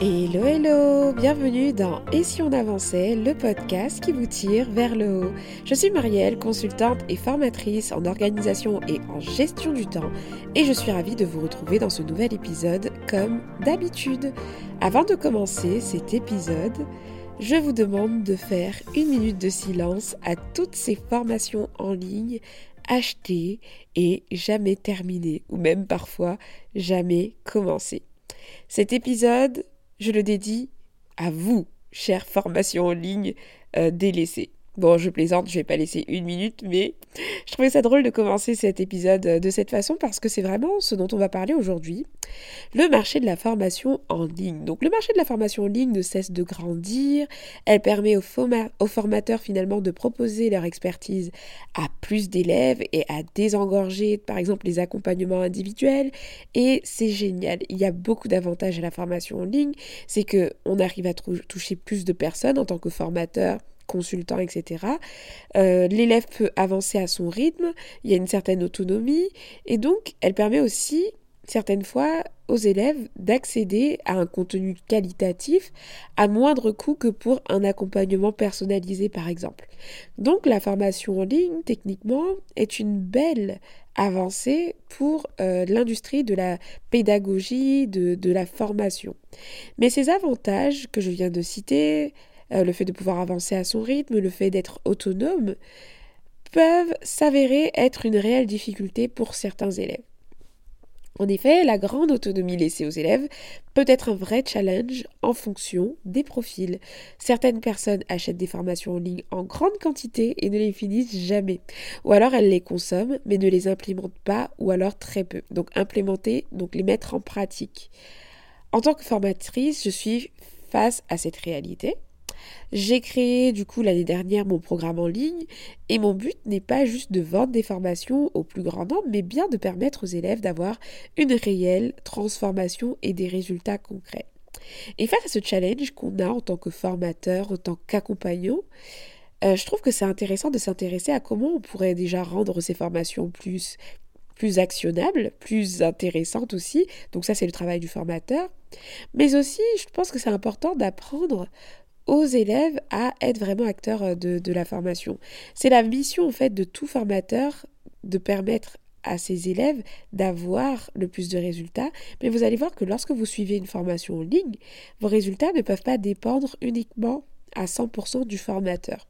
Hello hello, bienvenue dans Et si on avançait, le podcast qui vous tire vers le haut. Je suis Marielle, consultante et formatrice en organisation et en gestion du temps et je suis ravie de vous retrouver dans ce nouvel épisode comme d'habitude. Avant de commencer cet épisode, je vous demande de faire une minute de silence à toutes ces formations en ligne achetées et jamais terminées ou même parfois jamais commencées. Cet épisode je le dédie à vous, chère formation en ligne euh, délaissée. Bon, je plaisante, je vais pas laisser une minute, mais je trouvais ça drôle de commencer cet épisode euh, de cette façon parce que c'est vraiment ce dont on va parler aujourd'hui. Le marché de la formation en ligne. Donc, le marché de la formation en ligne ne cesse de grandir. Elle permet aux, formateurs finalement de proposer leur expertise à plus d'élèves et à désengorger, par exemple, les accompagnements individuels. Et c'est génial. Il y a beaucoup d'avantages à la formation en ligne. C'est que on arrive à toucher plus de personnes en tant que formateur consultant, etc. Euh, l'élève peut avancer à son rythme, il y a une certaine autonomie, et donc elle permet aussi certaines fois aux élèves d'accéder à un contenu qualitatif à moindre coût que pour un accompagnement personnalisé par exemple. Donc la formation en ligne techniquement est une belle avancée pour euh, l'industrie de la pédagogie, de, de la formation. Mais ces avantages que je viens de citer, euh, le fait de pouvoir avancer à son rythme, le fait d'être autonome, peuvent s'avérer être une réelle difficulté pour certains élèves. En effet, la grande autonomie laissée aux élèves peut être un vrai challenge en fonction des profils. Certaines personnes achètent des formations en ligne en grande quantité et ne les finissent jamais. Ou alors elles les consomment mais ne les implémentent pas ou alors très peu. Donc implémenter, donc les mettre en pratique. En tant que formatrice, je suis face à cette réalité j'ai créé du coup l'année dernière mon programme en ligne et mon but n'est pas juste de vendre des formations au plus grand nombre, mais bien de permettre aux élèves d'avoir une réelle transformation et des résultats concrets. Et face à ce challenge qu'on a en tant que formateur, en tant qu'accompagnant, euh, je trouve que c'est intéressant de s'intéresser à comment on pourrait déjà rendre ces formations plus plus actionnables, plus intéressantes aussi. Donc ça, c'est le travail du formateur. Mais aussi, je pense que c'est important d'apprendre aux élèves à être vraiment acteurs euh, de, la formation. C'est la mission en fait de tout formateur de permettre à ses élèves d'avoir le plus de résultats, mais vous allez voir que lorsque vous suivez une formation en ligne, vos résultats ne peuvent pas dépendre uniquement à 100% du formateur.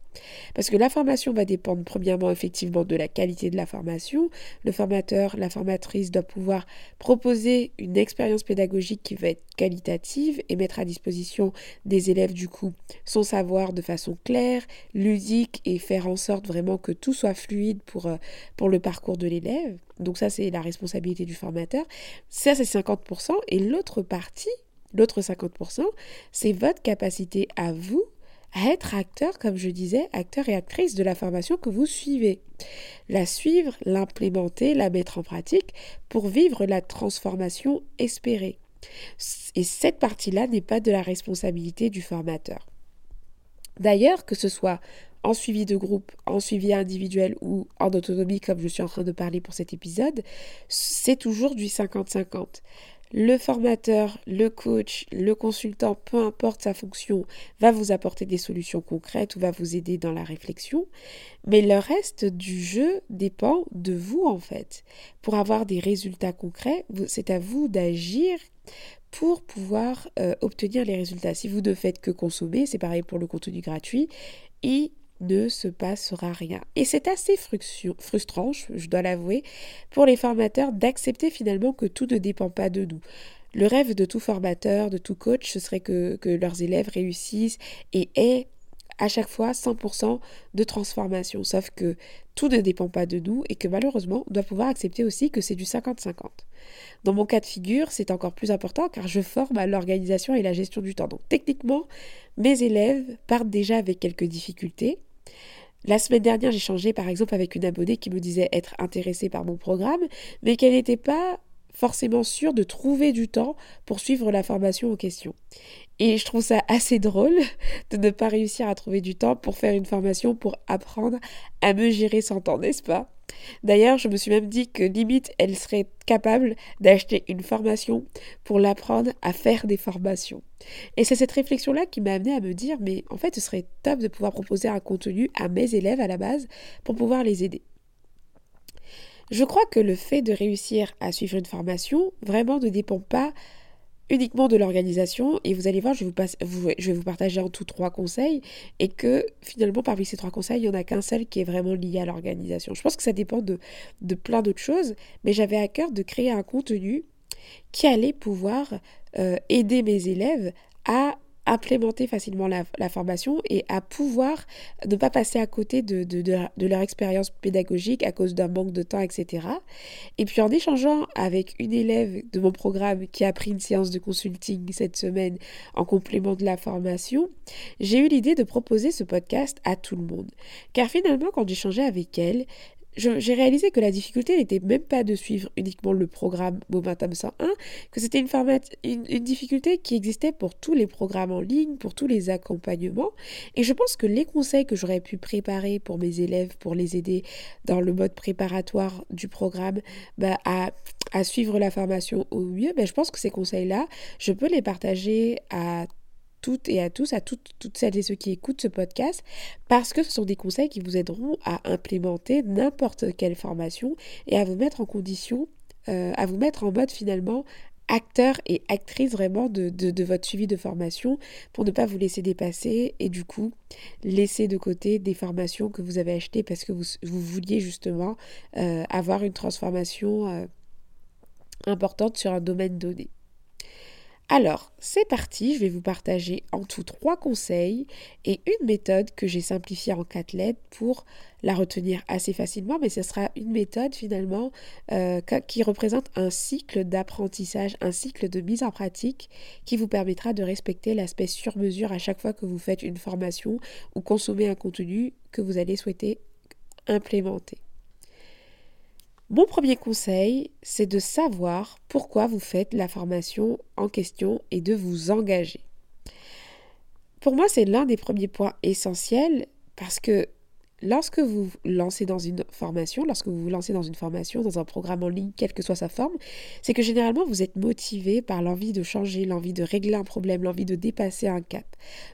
Parce que la formation va dépendre premièrement effectivement de la qualité de la formation. Le formateur, la formatrice doit pouvoir proposer une expérience pédagogique qui va être qualitative et mettre à disposition des élèves du coup son savoir de façon claire, ludique et faire en sorte vraiment que tout soit fluide pour, euh, pour le parcours de l'élève. Donc ça c'est la responsabilité du formateur. Ça c'est 50% et l'autre partie, l'autre 50%, c'est votre capacité à vous être acteur, comme je disais, acteur et actrice de la formation que vous suivez. La suivre, l'implémenter, la mettre en pratique pour vivre la transformation espérée. Et cette partie-là n'est pas de la responsabilité du formateur. D'ailleurs, que ce soit en suivi de groupe, en suivi individuel ou en autonomie, comme je suis en train de parler pour cet épisode, c'est toujours du 50-50 le formateur, le coach, le consultant, peu importe sa fonction, va vous apporter des solutions concrètes ou va vous aider dans la réflexion, mais le reste du jeu dépend de vous en fait. Pour avoir des résultats concrets, c'est à vous d'agir pour pouvoir euh, obtenir les résultats. Si vous ne faites que consommer, c'est pareil pour le contenu gratuit, ne se passera rien. Et c'est assez frustrant, je dois l'avouer, pour les formateurs d'accepter finalement que tout ne dépend pas de nous. Le rêve de tout formateur, de tout coach, ce serait que, leurs élèves réussissent et aient à chaque fois 100% de transformation. Sauf que tout ne dépend pas de nous et que malheureusement, on doit pouvoir accepter aussi que c'est du 50-50. Dans mon cas de figure, c'est encore plus important car je forme à l'organisation et la gestion du temps. Donc techniquement, mes élèves partent déjà avec quelques difficultés la semaine dernière, j'ai changé par exemple avec une abonnée qui me disait être intéressée par mon programme, mais qu'elle n'était pas forcément sûre de trouver du temps pour suivre la formation en question. Et je trouve ça assez drôle de ne pas réussir à trouver du temps pour faire une formation pour apprendre à me gérer sans temps, n'est-ce pas? D'ailleurs, je me suis même dit que limite, elle serait capable d'acheter une formation pour l'apprendre à faire des formations. Et c'est cette réflexion-là qui m'a amené à me dire, mais en fait, ce serait top de pouvoir proposer un contenu à mes élèves à la base pour pouvoir les aider. Je crois que le fait de réussir à suivre une formation vraiment ne dépend pas uniquement de l'organisation et vous allez voir, je vais vous, vais vous partager en tout trois conseils et que finalement parmi ces trois conseils, il n'y en a qu'un seul qui est vraiment lié à l'organisation. Je pense que ça dépend de, de plein d'autres choses, mais j'avais à cœur de créer un contenu qui allait pouvoir euh, aider mes élèves à implémenter facilement la, formation et à pouvoir ne pas passer à côté de, de, leur expérience pédagogique à cause d'un manque de temps, etc. Et puis en échangeant avec une élève de mon programme qui a pris une séance de consulting cette semaine en complément de la formation, j'ai eu l'idée de proposer ce podcast à tout le monde. Car finalement, quand j'échangeais avec elle, j'ai réalisé que la difficulté n'était même pas de suivre uniquement le programme Momentum 101, que c'était une, difficulté qui existait pour tous les programmes en ligne, pour tous les accompagnements. Et je pense que les conseils que j'aurais pu préparer pour mes élèves, pour les aider dans le mode préparatoire du programme bah, à, à, suivre la formation au mieux, bah, je pense que ces conseils-là, je peux les partager à toutes et à tous, à toutes, toutes celles et ceux qui écoutent ce podcast, parce que ce sont des conseils qui vous aideront à implémenter n'importe quelle formation et à vous mettre en condition, euh, à vous mettre en mode finalement acteur et actrice vraiment de, de, votre suivi de formation pour ne pas vous laisser dépasser et du coup laisser de côté des formations que vous avez achetées parce que vous, vous vouliez justement euh, avoir une transformation euh, importante sur un domaine donné. Alors, c'est parti, je vais vous partager en tout trois conseils et une méthode que j'ai simplifiée en quatre lettres pour la retenir assez facilement, mais ce sera une méthode finalement euh, qui représente un cycle d'apprentissage, un cycle de mise en pratique qui vous permettra de respecter l'aspect sur mesure à chaque fois que vous faites une formation ou consommez un contenu que vous allez souhaiter implémenter. Mon premier conseil, c'est de savoir pourquoi vous faites la formation en question et de vous engager. Pour moi, c'est l'un des premiers points essentiels parce que lorsque vous lancez dans une formation, lorsque vous vous lancez dans une formation, dans un programme en ligne, quelle que soit sa forme, c'est que généralement vous êtes motivé par l'envie de changer, l'envie de régler un problème, l'envie de dépasser un cap.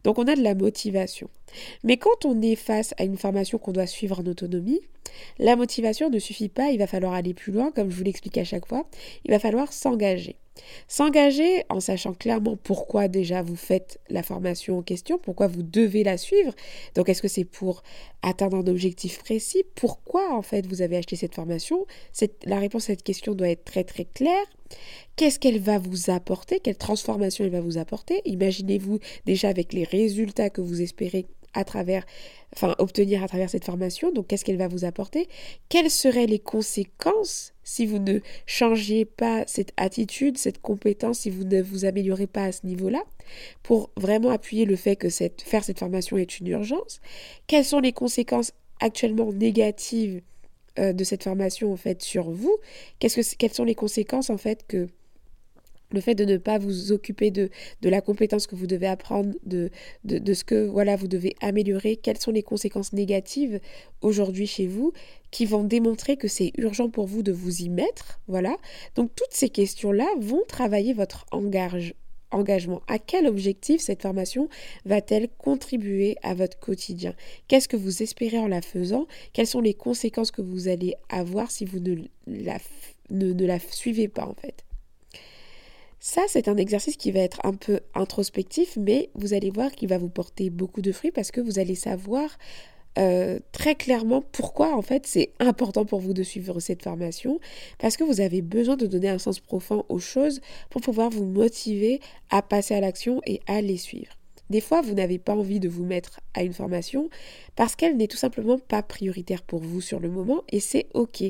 Donc on a de la motivation. Mais quand on est face à une formation qu'on doit suivre en autonomie, la motivation ne suffit pas, il va falloir aller plus loin, comme je vous l'explique à chaque fois, il va falloir s'engager. S'engager en sachant clairement pourquoi déjà vous faites la formation en question, pourquoi vous devez la suivre. Donc est-ce que c'est pour atteindre un objectif précis? Pourquoi en fait vous avez acheté cette formation? La réponse à cette question doit être très très claire. Qu'est-ce qu'elle va vous apporter? Quelle transformation elle va vous apporter? Imaginez-vous déjà avec les résultats que vous espérez travers, enfin, obtenir à travers cette formation. Donc, qu'est-ce qu'elle va vous apporter? Quelles seraient les conséquences si vous ne changiez pas cette attitude, cette compétence, si vous ne vous améliorez pas à ce niveau-là, pour vraiment appuyer le fait que cette, faire cette formation est une urgence. Quelles sont les conséquences actuellement négatives euh, de cette formation en fait sur vous? Qu'est-ce que, Quelles sont les conséquences en fait que le fait de ne pas vous occuper de, de la compétence que vous devez apprendre, de, de, ce que voilà vous devez améliorer, quelles sont les conséquences négatives aujourd'hui chez vous qui vont démontrer que c'est urgent pour vous de vous y mettre. Voilà. Donc toutes ces questions-là vont travailler votre engage, engagement. À quel objectif cette formation va-t-elle contribuer à votre quotidien? Qu'est-ce que vous espérez en la faisant? Quelles sont les conséquences que vous allez avoir si vous ne la, ne la suivez pas en fait? Ça, c'est un exercice qui va être un peu introspectif, mais vous allez voir qu'il va vous porter beaucoup de fruits parce que vous allez savoir euh, très clairement pourquoi en fait c'est important pour vous de suivre cette formation parce que vous avez besoin de donner un sens profond aux choses pour pouvoir vous motiver à passer à l'action et à les suivre. Des fois, vous n'avez pas envie de vous mettre à une formation parce qu'elle n'est tout simplement pas prioritaire pour vous sur le moment et c'est OK.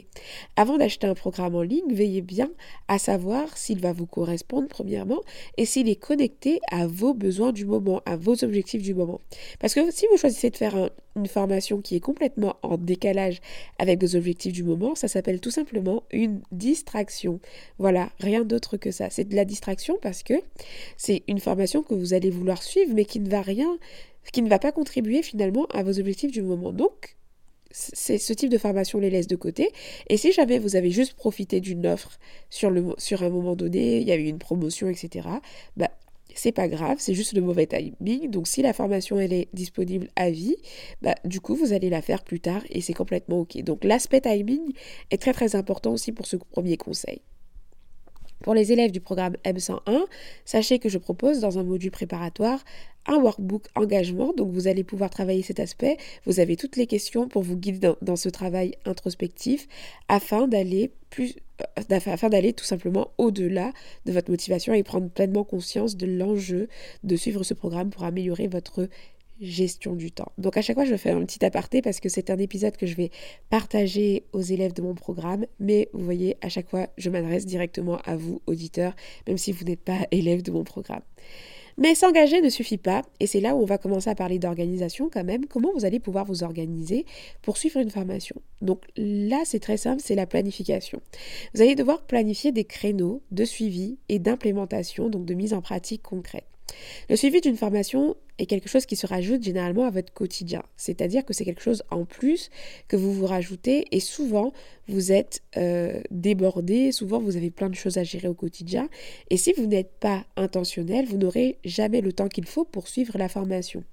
Avant d'acheter un programme en ligne, veillez bien à savoir s'il va vous correspondre premièrement et s'il est connecté à vos besoins du moment, à vos objectifs du moment. Parce que si vous choisissez de faire une formation qui est complètement en décalage avec vos objectifs du moment, ça s'appelle tout simplement une distraction. Voilà, rien d'autre que ça. C'est de la distraction parce que c'est une formation que vous allez vouloir suivre mais qui ne va rien qui ne va pas contribuer finalement à vos objectifs du moment. Donc, ce type de formation les laisse de côté. Et si jamais vous avez juste profité d'une offre sur un moment donné, il y a eu une promotion, etc., bah, c'est pas grave, c'est juste le mauvais timing. Donc si la formation elle est disponible à vie, bah, du coup vous allez la faire plus tard et c'est complètement ok. Donc l'aspect timing est très très important aussi pour ce premier conseil. Pour les élèves du programme M101, sachez que je propose dans un module préparatoire un workbook engagement, donc vous allez pouvoir travailler cet aspect. Vous avez toutes les questions pour vous guider dans, ce travail introspectif afin d'aller plus, euh, afin d'aller tout simplement au-delà de votre motivation et prendre pleinement conscience de l'enjeu de suivre ce programme pour améliorer votre gestion du temps. Donc à chaque fois, je fais un petit aparté parce que c'est un épisode que je vais partager aux élèves de mon programme, mais vous voyez, à chaque fois, je m'adresse directement à vous, auditeurs, même si vous n'êtes pas élève de mon programme. Mais s'engager ne suffit pas, et c'est là où on va commencer à parler d'organisation quand même. Comment vous allez pouvoir vous organiser pour suivre une formation? Donc là, c'est très simple, c'est la planification. Vous allez devoir planifier des créneaux de suivi et d'implémentation, donc de mise en pratique concrète. Le suivi d'une formation est quelque chose qui se rajoute généralement à votre quotidien. C'est-à-dire que c'est quelque chose en plus que vous vous rajoutez et souvent vous êtes euh, débordé, souvent vous avez plein de choses à gérer au quotidien et si vous n'êtes pas intentionnel, vous n'aurez jamais le temps qu'il faut pour suivre la formation.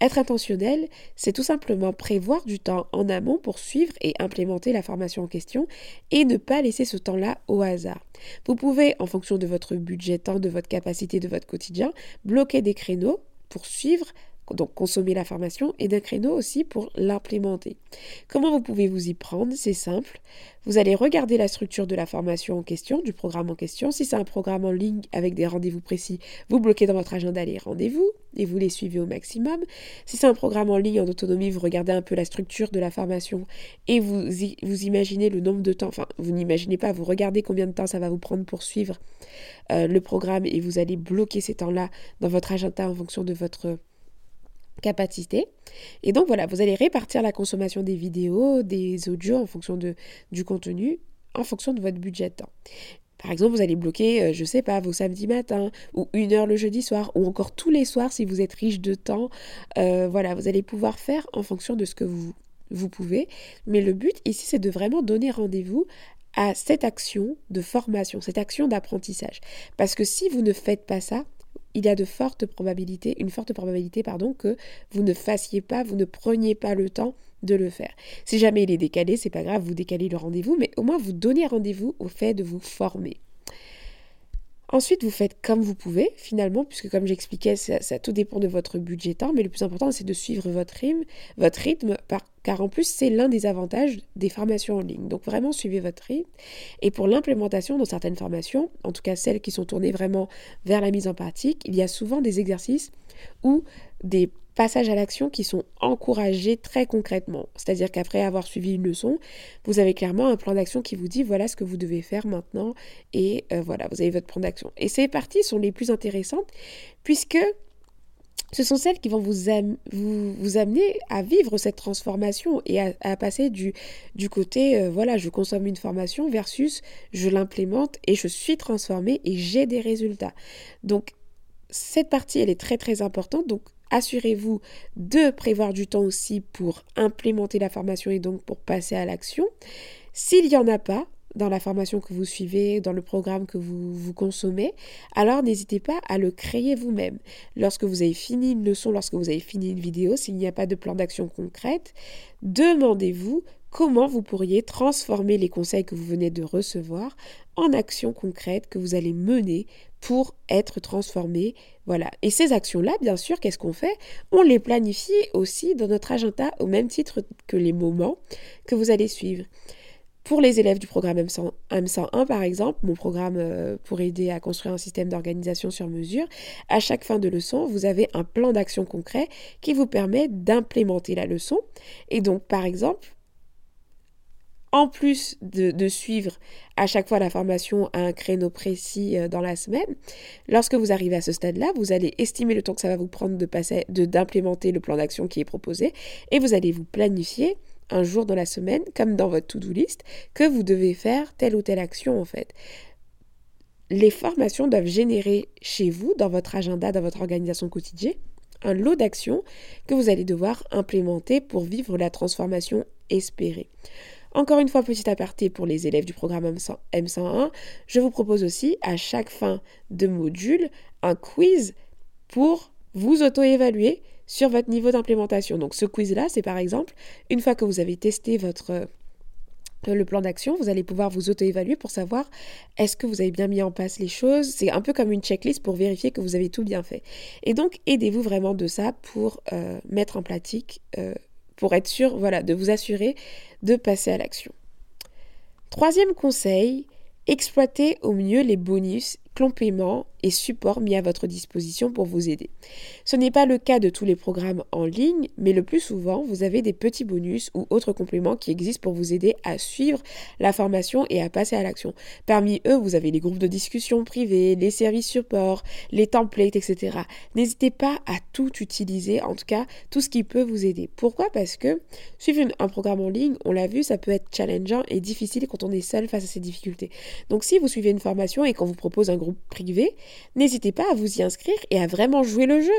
Être intentionnel, c'est tout simplement prévoir du temps en amont pour suivre et implémenter la formation en question et ne pas laisser ce temps-là au hasard. Vous pouvez, en fonction de votre budget temps, de votre capacité, de votre quotidien, bloquer des créneaux pour suivre donc consommer la formation, et d'un créneau aussi pour l'implémenter. Comment vous pouvez vous y prendre? C'est simple. Vous allez regarder la structure de la formation en question, du programme en question. Si c'est un programme en ligne avec des rendez-vous précis, vous bloquez dans votre agenda les rendez-vous et vous les suivez au maximum. Si c'est un programme en ligne en autonomie, vous regardez un peu la structure de la formation et vous, vous imaginez le nombre de temps, enfin vous n'imaginez pas, vous regardez combien de temps ça va vous prendre pour suivre euh, le programme et vous allez bloquer ces temps-là dans votre agenda en fonction de votre capacité. Et donc voilà, vous allez répartir la consommation des vidéos, des audios en fonction de, du contenu, en fonction de votre budget de temps. Par exemple, vous allez bloquer, euh, je sais pas, vos samedis matins, ou une heure le jeudi soir, ou encore tous les soirs si vous êtes riche de temps. Euh, voilà, vous allez pouvoir faire en fonction de ce que vous, vous pouvez. Mais le but ici, c'est de vraiment donner rendez-vous à cette action de formation, cette action d'apprentissage. Parce que si vous ne faites pas ça, il y a de fortes probabilités, une forte probabilité pardon, que vous ne fassiez pas, vous ne preniez pas le temps de le faire. Si jamais il est décalé, c'est pas grave, vous décalez le rendez-vous, mais au moins vous donnez rendez-vous au fait de vous former. Ensuite, vous faites comme vous pouvez, finalement, puisque comme j'expliquais, ça, tout dépend de votre budget temps, mais le plus important, c'est de suivre votre rythme, votre rythme car en plus, c'est l'un des avantages des formations en ligne. Donc vraiment, suivez votre rythme. Et pour l'implémentation dans certaines formations, en tout cas celles qui sont tournées vraiment vers la mise en pratique, il y a souvent des exercices ou des passages à l'action qui sont encouragés très concrètement. C'est-à-dire qu'après avoir suivi une leçon, vous avez clairement un plan d'action qui vous dit voilà ce que vous devez faire maintenant et euh, voilà, vous avez votre plan d'action. Et ces parties sont les plus intéressantes puisque ce sont celles qui vont vous, amener à vivre cette transformation et à, passer du, du côté, euh, voilà, je consomme une formation versus je l'implémente et je suis transformée et j'ai des résultats. Donc, cette partie, elle est très très importante. Donc, assurez-vous de prévoir du temps aussi pour implémenter la formation et donc pour passer à l'action. S'il n'y en a pas, dans la formation que vous suivez, dans le programme que vous, consommez, alors n'hésitez pas à le créer vous-même. Lorsque vous avez fini une leçon, lorsque vous avez fini une vidéo, s'il n'y a pas de plan d'action concrète, demandez-vous comment vous pourriez transformer les conseils que vous venez de recevoir en actions concrètes que vous allez mener pour être transformé. Voilà. Et ces actions-là, bien sûr, qu'est-ce qu'on fait? On les planifie aussi dans notre agenda au même titre que les moments que vous allez suivre. Pour les élèves du programme M101, par exemple, mon programme euh, pour aider à construire un système d'organisation sur mesure, à chaque fin de leçon, vous avez un plan d'action concret qui vous permet d'implémenter la leçon. Et donc, par exemple, en plus de, suivre à chaque fois la formation à un créneau précis euh, dans la semaine, lorsque vous arrivez à ce stade-là, vous allez estimer le temps que ça va vous prendre de passer, d'implémenter le plan d'action qui est proposé, et vous allez vous planifier un jour dans la semaine, comme dans votre to-do list, que vous devez faire telle ou telle action en fait. Les formations doivent générer chez vous, dans votre agenda, dans votre organisation quotidienne, un lot d'actions que vous allez devoir implémenter pour vivre la transformation espérer. Encore une fois, petit aparté pour les élèves du programme M101, je vous propose aussi à chaque fin de module un quiz pour vous auto-évaluer sur votre niveau d'implémentation. Donc ce quiz-là, c'est par exemple, une fois que vous avez testé votre euh, le plan d'action, vous allez pouvoir vous auto-évaluer pour savoir est-ce que vous avez bien mis en place les choses? C'est un peu comme une checklist pour vérifier que vous avez tout bien fait. Et donc, aidez-vous vraiment de ça pour euh, mettre en pratique, euh, pour être sûr, voilà, de vous assurer de passer à l'action. Troisième conseil, exploitez au mieux les bonus compléments et supports mis à votre disposition pour vous aider. Ce n'est pas le cas de tous les programmes en ligne, mais le plus souvent, vous avez des petits bonus ou autres compléments qui existent pour vous aider à suivre la formation et à passer à l'action. Parmi eux, vous avez les groupes de discussion privés, les services supports, les templates, etc. N'hésitez pas à tout utiliser, en tout cas tout ce qui peut vous aider. Pourquoi? Parce que suivre un programme en ligne, on l'a vu, ça peut être challengeant et difficile quand on est seul face à ces difficultés. Donc si vous suivez une formation et qu'on vous propose un groupe privé, n'hésitez pas à vous y inscrire et à vraiment jouer le jeu.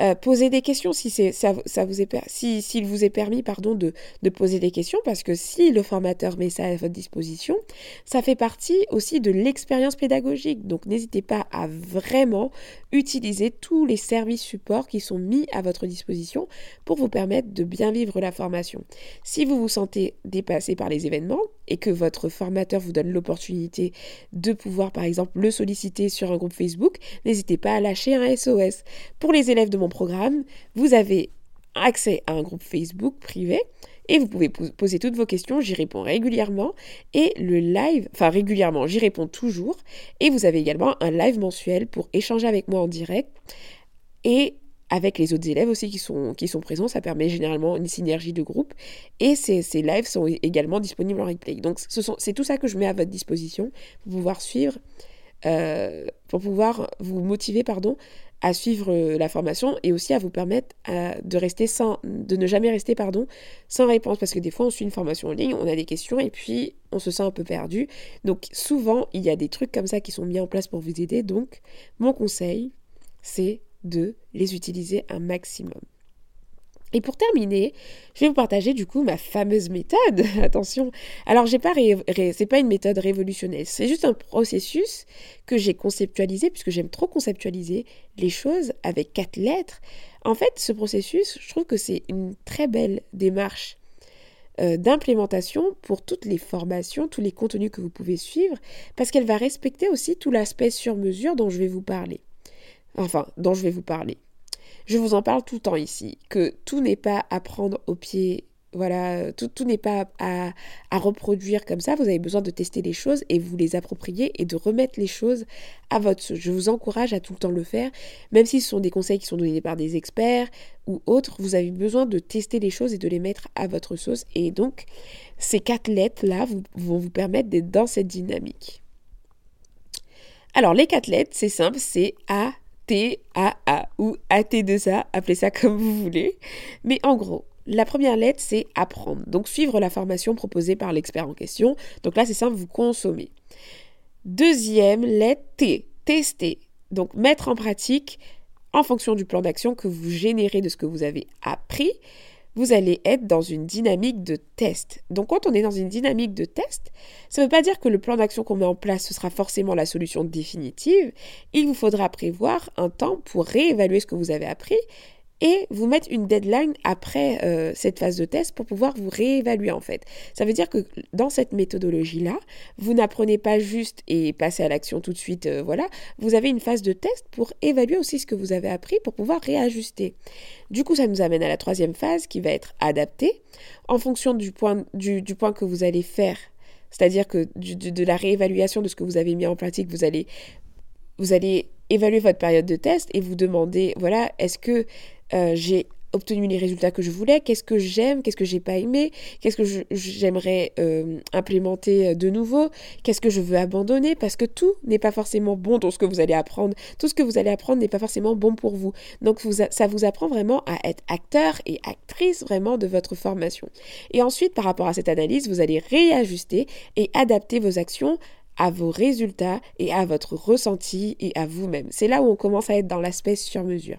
Euh, posez des questions si ça, ça, vous est si s'il vous est permis pardon de, de poser des questions parce que si le formateur met ça à votre disposition, ça fait partie aussi de l'expérience pédagogique. Donc n'hésitez pas à vraiment utiliser tous les services supports qui sont mis à votre disposition pour vous permettre de bien vivre la formation. Si vous vous sentez dépassé par les événements et que votre formateur vous donne l'opportunité de pouvoir par exemple le solliciter sur un groupe Facebook, n'hésitez pas à lâcher un SOS. Pour les élèves de mon programme, vous avez accès à un groupe Facebook privé et vous pouvez poser toutes vos questions, j'y réponds régulièrement. Et le live, enfin régulièrement, j'y réponds toujours. Et vous avez également un live mensuel pour échanger avec moi en direct. Et avec les autres élèves aussi qui sont, présents, ça permet généralement une synergie de groupe. Et ces, ces lives sont également disponibles en replay. Donc c'est tout ça que je mets à votre disposition pour pouvoir suivre euh, pour pouvoir vous motiver pardon, à suivre euh, la formation et aussi à vous permettre euh, de rester sans, de ne jamais rester pardon, sans réponse parce que des fois on suit une formation en ligne, on a des questions et puis on se sent un peu perdu. Donc souvent il y a des trucs comme ça qui sont mis en place pour vous aider. Donc mon conseil c'est de les utiliser un maximum. Et pour terminer, je vais vous partager du coup ma fameuse méthode. Attention. Alors, j'ai pas c'est pas une méthode révolutionnaire, c'est juste un processus que j'ai conceptualisé puisque j'aime trop conceptualiser les choses avec quatre lettres. En fait, ce processus, je trouve que c'est une très belle démarche euh, d'implémentation pour toutes les formations, tous les contenus que vous pouvez suivre, parce qu'elle va respecter aussi tout l'aspect sur mesure dont je vais vous parler. Enfin, dont je vais vous parler. Je vous en parle tout le temps ici, que tout n'est pas à prendre au pied, voilà, tout, n'est pas à, à, reproduire comme ça. Vous avez besoin de tester les choses et vous les approprier et de remettre les choses à votre sauce. Je vous encourage à tout le temps le faire, même si ce sont des conseils qui sont donnés par des experts ou autres, vous avez besoin de tester les choses et de les mettre à votre sauce. Et donc, ces quatre lettres-là vont vous permettre d'être dans cette dynamique. Alors, les quatre lettres, c'est simple, c'est A, T-A-A ou A-T-2-A, appelez ça comme vous voulez. Mais en gros, la première lettre, c'est apprendre. Donc suivre la formation proposée par l'expert en question. Donc là, c'est simple, vous consommez. Deuxième lettre, T, tester. Donc mettre en pratique en fonction du plan d'action que vous générez de ce que vous avez appris vous allez être dans une dynamique de test. Donc quand on est dans une dynamique de test, ça ne veut pas dire que le plan d'action qu'on met en place, ce sera forcément la solution définitive. Il vous faudra prévoir un temps pour réévaluer ce que vous avez appris et vous mettre une deadline après euh, cette phase de test pour pouvoir vous réévaluer en fait. Ça veut dire que dans cette méthodologie-là, vous n'apprenez pas juste et passez à l'action tout de suite, euh, voilà. Vous avez une phase de test pour évaluer aussi ce que vous avez appris pour pouvoir réajuster. Du coup, ça nous amène à la troisième phase qui va être adaptée en fonction du point, du, point que vous allez faire. C'est-à-dire que de la réévaluation de ce que vous avez mis en pratique, vous allez vous allez évaluer votre période de test et vous demander, voilà, est-ce que j'ai obtenu les résultats que je voulais, qu'est-ce que j'aime, qu'est-ce que j'ai pas aimé, qu'est-ce que j'aimerais euh, implémenter euh, de nouveau, qu'est-ce que je veux abandonner, parce que tout n'est pas forcément bon dans ce que vous allez apprendre. Tout ce que vous allez apprendre n'est pas forcément bon pour vous. Donc ça vous apprend vraiment à être acteur et actrice vraiment de votre formation. Et ensuite, par rapport à cette analyse, vous allez réajuster et adapter vos actions à vos résultats et à votre ressenti et à vous-même. C'est là où on commence à être dans l'aspect sur mesure.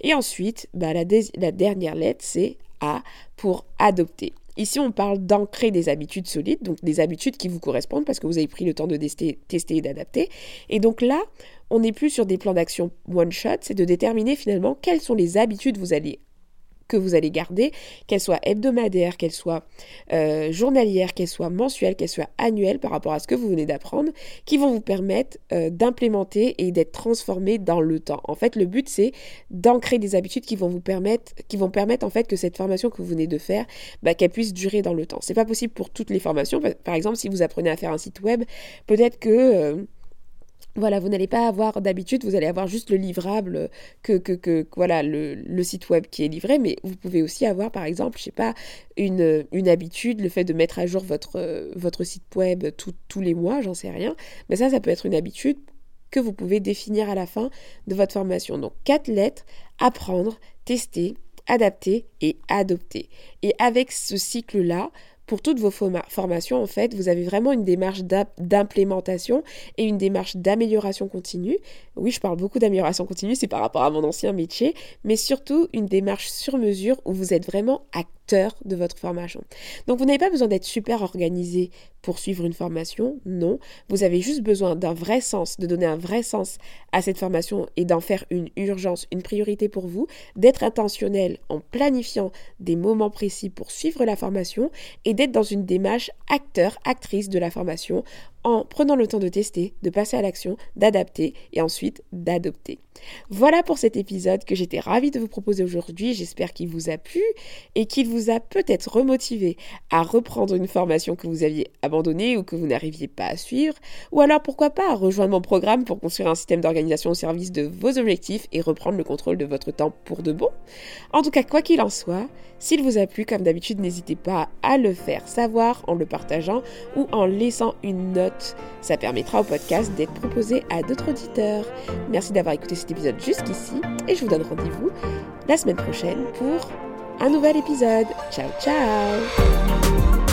Et ensuite, bah, la, dernière lettre, c'est A pour adopter. Ici, on parle d'ancrer des habitudes solides, donc des habitudes qui vous correspondent parce que vous avez pris le temps de tester, et d'adapter. Et donc là, on n'est plus sur des plans d'action one shot, c'est de déterminer finalement quelles sont les habitudes vous allez que vous allez garder, qu'elles soient hebdomadaires, qu'elles soient euh, journalières, qu'elles soient mensuelles, qu'elles soient annuelles par rapport à ce que vous venez d'apprendre, qui vont vous permettre euh, d'implémenter et d'être transformées dans le temps. En fait, le but c'est d'ancrer des habitudes qui vont vous permettre, qui vont permettre en fait que cette formation que vous venez de faire, bah, qu'elle puisse durer dans le temps. C'est pas possible pour toutes les formations. Par exemple, si vous apprenez à faire un site web, peut-être que euh, voilà, vous n'allez pas avoir d'habitude, vous allez avoir juste le livrable, que, que, que voilà, le, site web qui est livré, mais vous pouvez aussi avoir, par exemple, je sais pas, une, habitude, le fait de mettre à jour votre, votre site web tous les mois, j'en sais rien. Mais ça, ça peut être une habitude que vous pouvez définir à la fin de votre formation. Donc, quatre lettres, apprendre, tester, adapter et adopter. Et avec ce cycle-là, pour toutes vos formations, en fait, vous avez vraiment une démarche d'implémentation et une démarche d'amélioration continue. Oui, je parle beaucoup d'amélioration continue, c'est par rapport à mon ancien métier, mais surtout une démarche sur mesure où vous êtes vraiment de votre formation. Donc, vous n'avez pas besoin d'être super organisé pour suivre une formation, non. Vous avez juste besoin d'un vrai sens, de donner un vrai sens à cette formation et d'en faire une urgence, une priorité pour vous, d'être intentionnel en planifiant des moments précis pour suivre la formation et d'être dans une démarche acteur, actrice de la formation en prenant le temps de tester, de passer à l'action, d'adapter et ensuite d'adopter. Voilà pour cet épisode que j'étais ravie de vous proposer aujourd'hui. J'espère qu'il vous a plu et qu'il vous a peut-être remotivé à reprendre une formation que vous aviez abandonnée ou que vous n'arriviez pas à suivre, ou alors pourquoi pas rejoindre mon programme pour construire un système d'organisation au service de vos objectifs et reprendre le contrôle de votre temps pour de bon. En tout cas, quoi qu'il en soit, s'il vous a plu, comme d'habitude, n'hésitez pas à le faire savoir en le partageant ou en laissant une note. Ça permettra au podcast d'être proposé à d'autres auditeurs. Merci d'avoir écouté cet épisode jusqu'ici et je vous donne rendez-vous la semaine prochaine pour un nouvel épisode. Ciao ciao